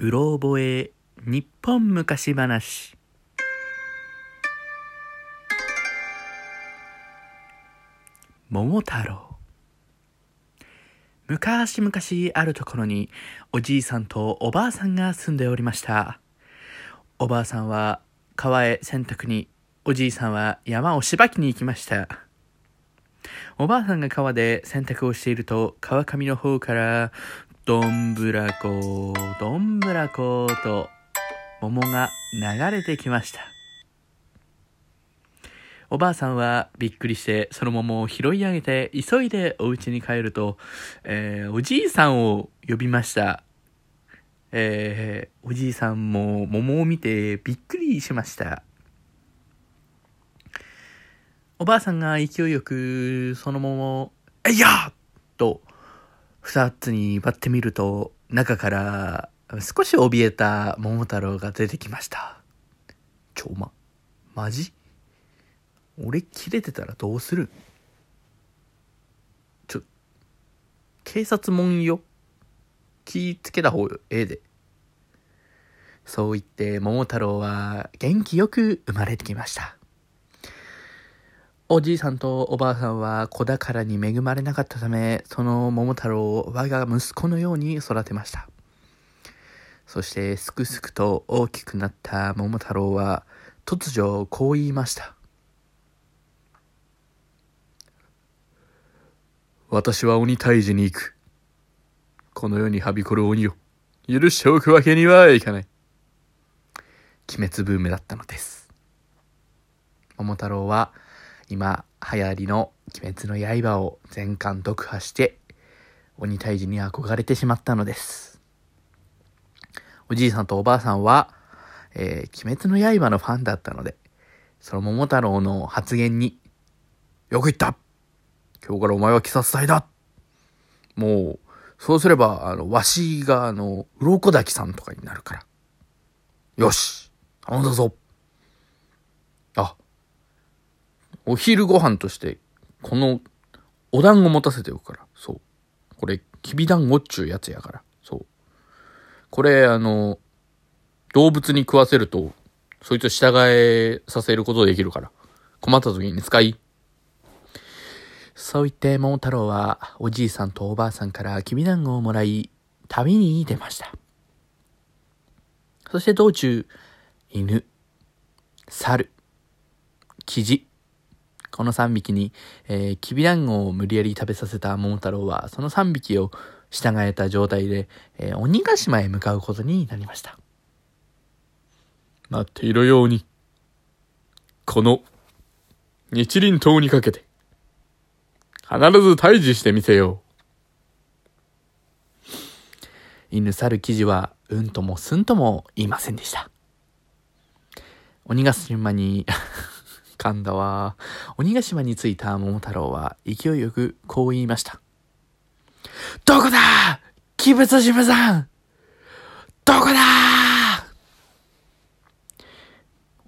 うろ覚え日本昔話。桃太郎。昔々あるところにおじいさんとおばあさんが住んでおりました。おばあさんは川へ洗濯におじいさんは山をしばきに行きました。おばあさんが川で洗濯をしていると川上の方からどんぶらこ、どんぶらこと、桃が流れてきました。おばあさんはびっくりして、その桃を拾い上げて、急いでお家に帰ると、えーおじいさんを呼びました。えーおじいさんも桃を見てびっくりしました。おばあさんが勢いよくその桃を、えいやと、二つに割ってみると、中から少し怯えた桃太郎が出てきました。ちょ、ま、マジ？俺切れてたらどうする？ちょ、警察もんよ。気ぃつけた方ええで。そう言って桃太郎は元気よく生まれてきました。おじいさんとおばあさんは子宝に恵まれなかったため、その桃太郎を我が息子のように育てました。そして、すくすくと大きくなった桃太郎は、突如こう言いました。私は鬼退治に行く。この世にはびこる鬼を許しておくわけにはいかない。鬼滅ブームだったのです。桃太郎は、今流行りの鬼滅の刃を全巻読破して鬼退治に憧れてしまったのです。おじいさんとおばあさんは、えー鬼滅の刃のファンだったので、その桃太郎の発言に、よく言った今日からお前は鬼殺隊だもう、そうすれば、あの、わしが、あの、鱗滝さんとかになるから。よし頼んだぞあ、お昼ご飯として、この、お団子持たせておくから。そう。これ、きび団子っちゅうやつやから。そう。これ、あの、動物に食わせると、そいつを従えさせることできるから。困った時に使い。そう言って、桃太郎は、おじいさんとおばあさんからきび団子をもらい、旅に出ました。そして道中、犬、猿、キジ、この3匹に、えー、きびだんごを無理やり食べさせた桃太郎は、その3匹を従えた状態で、えー鬼ヶ島へ向かうことになりました。待っていろように。この、日輪刀にかけて、必ず退治してみせよ犬猿記事は、うんともすんとも言いませんでした。鬼ヶ島に、噛んだわ。鬼ヶ島に着いた桃太郎は勢いよくこう言いました。どこだ？鬼物島さんどこだ？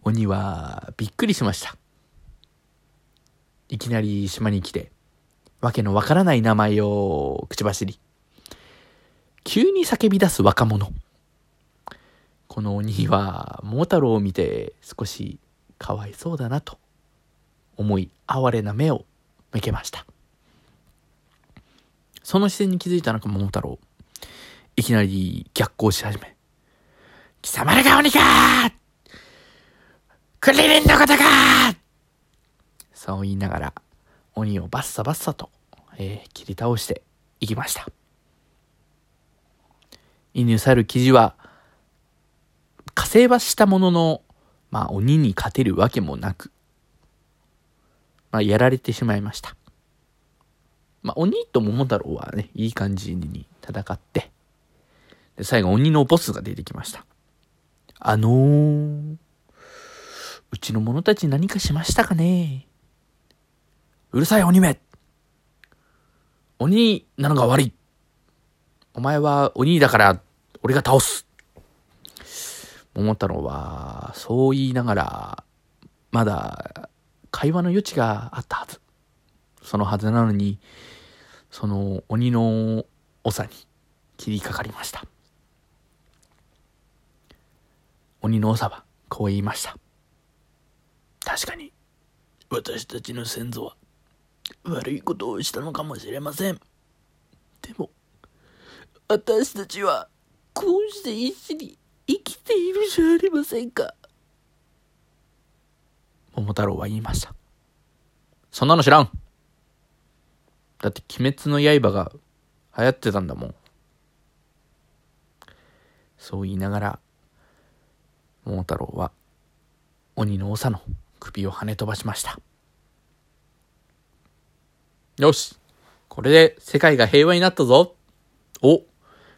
鬼はびっくりしました。いきなり島に来て、わけのわからない名前を口走り、急に叫び出す若者。この鬼は桃太郎を見て少しかわいそうだなと思い哀れな目を向けました。その視線に気づいたのか桃太郎。いきなり逆行し始め。貴様らが鬼かクリリンのことかそう言いながら鬼をバッサバッサと、えー切り倒していきました。犬猿記事は火星はしたものの、まあ鬼に勝てるわけもなく、まあやられてしまいました。まあ鬼と桃太郎はね、いい感じに戦って、で最後鬼のボスが出てきました。あのー、うちの者たち何かしましたかね？うるさい鬼め鬼なのが悪いお前は鬼だから俺が倒す桃太郎はそう言いながらまだ会話の余地があったはずそのはずなのにその鬼の長に切りかかりました鬼の長はこう言いました。確かに、私たちの先祖は悪いことをしたのかもしれません。でも、私たちはこうして一緒にているじゃありませんか。桃太郎は言いました。そんなの知らんだって鬼滅の刃が流行ってたんだもん。そう言いながら、桃太郎は鬼の長の首を跳ね飛ばしました。よしこれで世界が平和になったぞお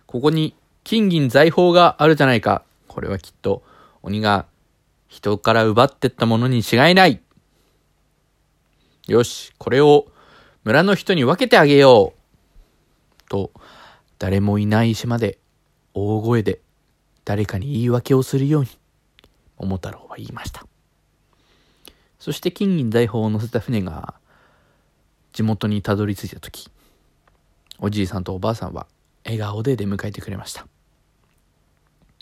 ここに金銀財宝があるじゃないか。これはきっと鬼が人から奪ってったものに違いない。よし、これを村の人に分けてあげよう。と、誰もいない島で大声で誰かに言い訳をするように、桃太郎は言いました。そして金銀財宝を乗せた船が地元にたどり着いた時、おじいさんとおばあさんは笑顔で出迎えてくれました。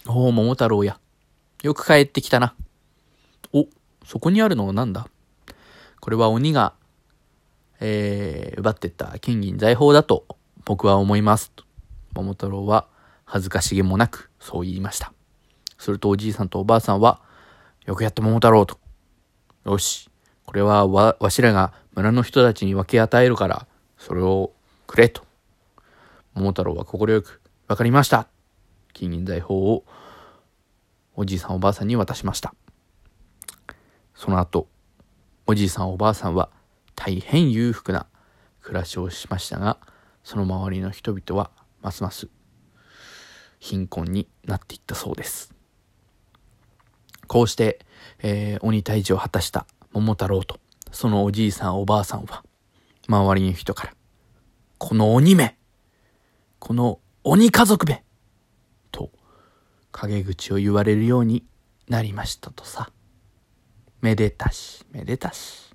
おお、桃太郎や。よく帰ってきたな。お、そこにあるのは何だ？これは鬼が、えー、奪ってった金銀財宝だと僕は思います。桃太郎は恥ずかしげもなくそう言いました。するとおじいさんとおばあさんは、よくやった桃太郎と。よし、これはわ、わしらが村の人たちに分け与えるから、それをくれと。桃太郎は快く、わかりました。金銀財宝をおじいさんおばあさんに渡しました。その後、おじいさんおばあさんは大変裕福な暮らしをしましたが、その周りの人々はますます貧困になっていったそうです。こうして、えー鬼退治を果たした桃太郎と、そのおじいさんおばあさんは、周りの人から、この鬼めこの鬼家族め、陰口を言われるようになりましたとさ。めでたし、めでたし。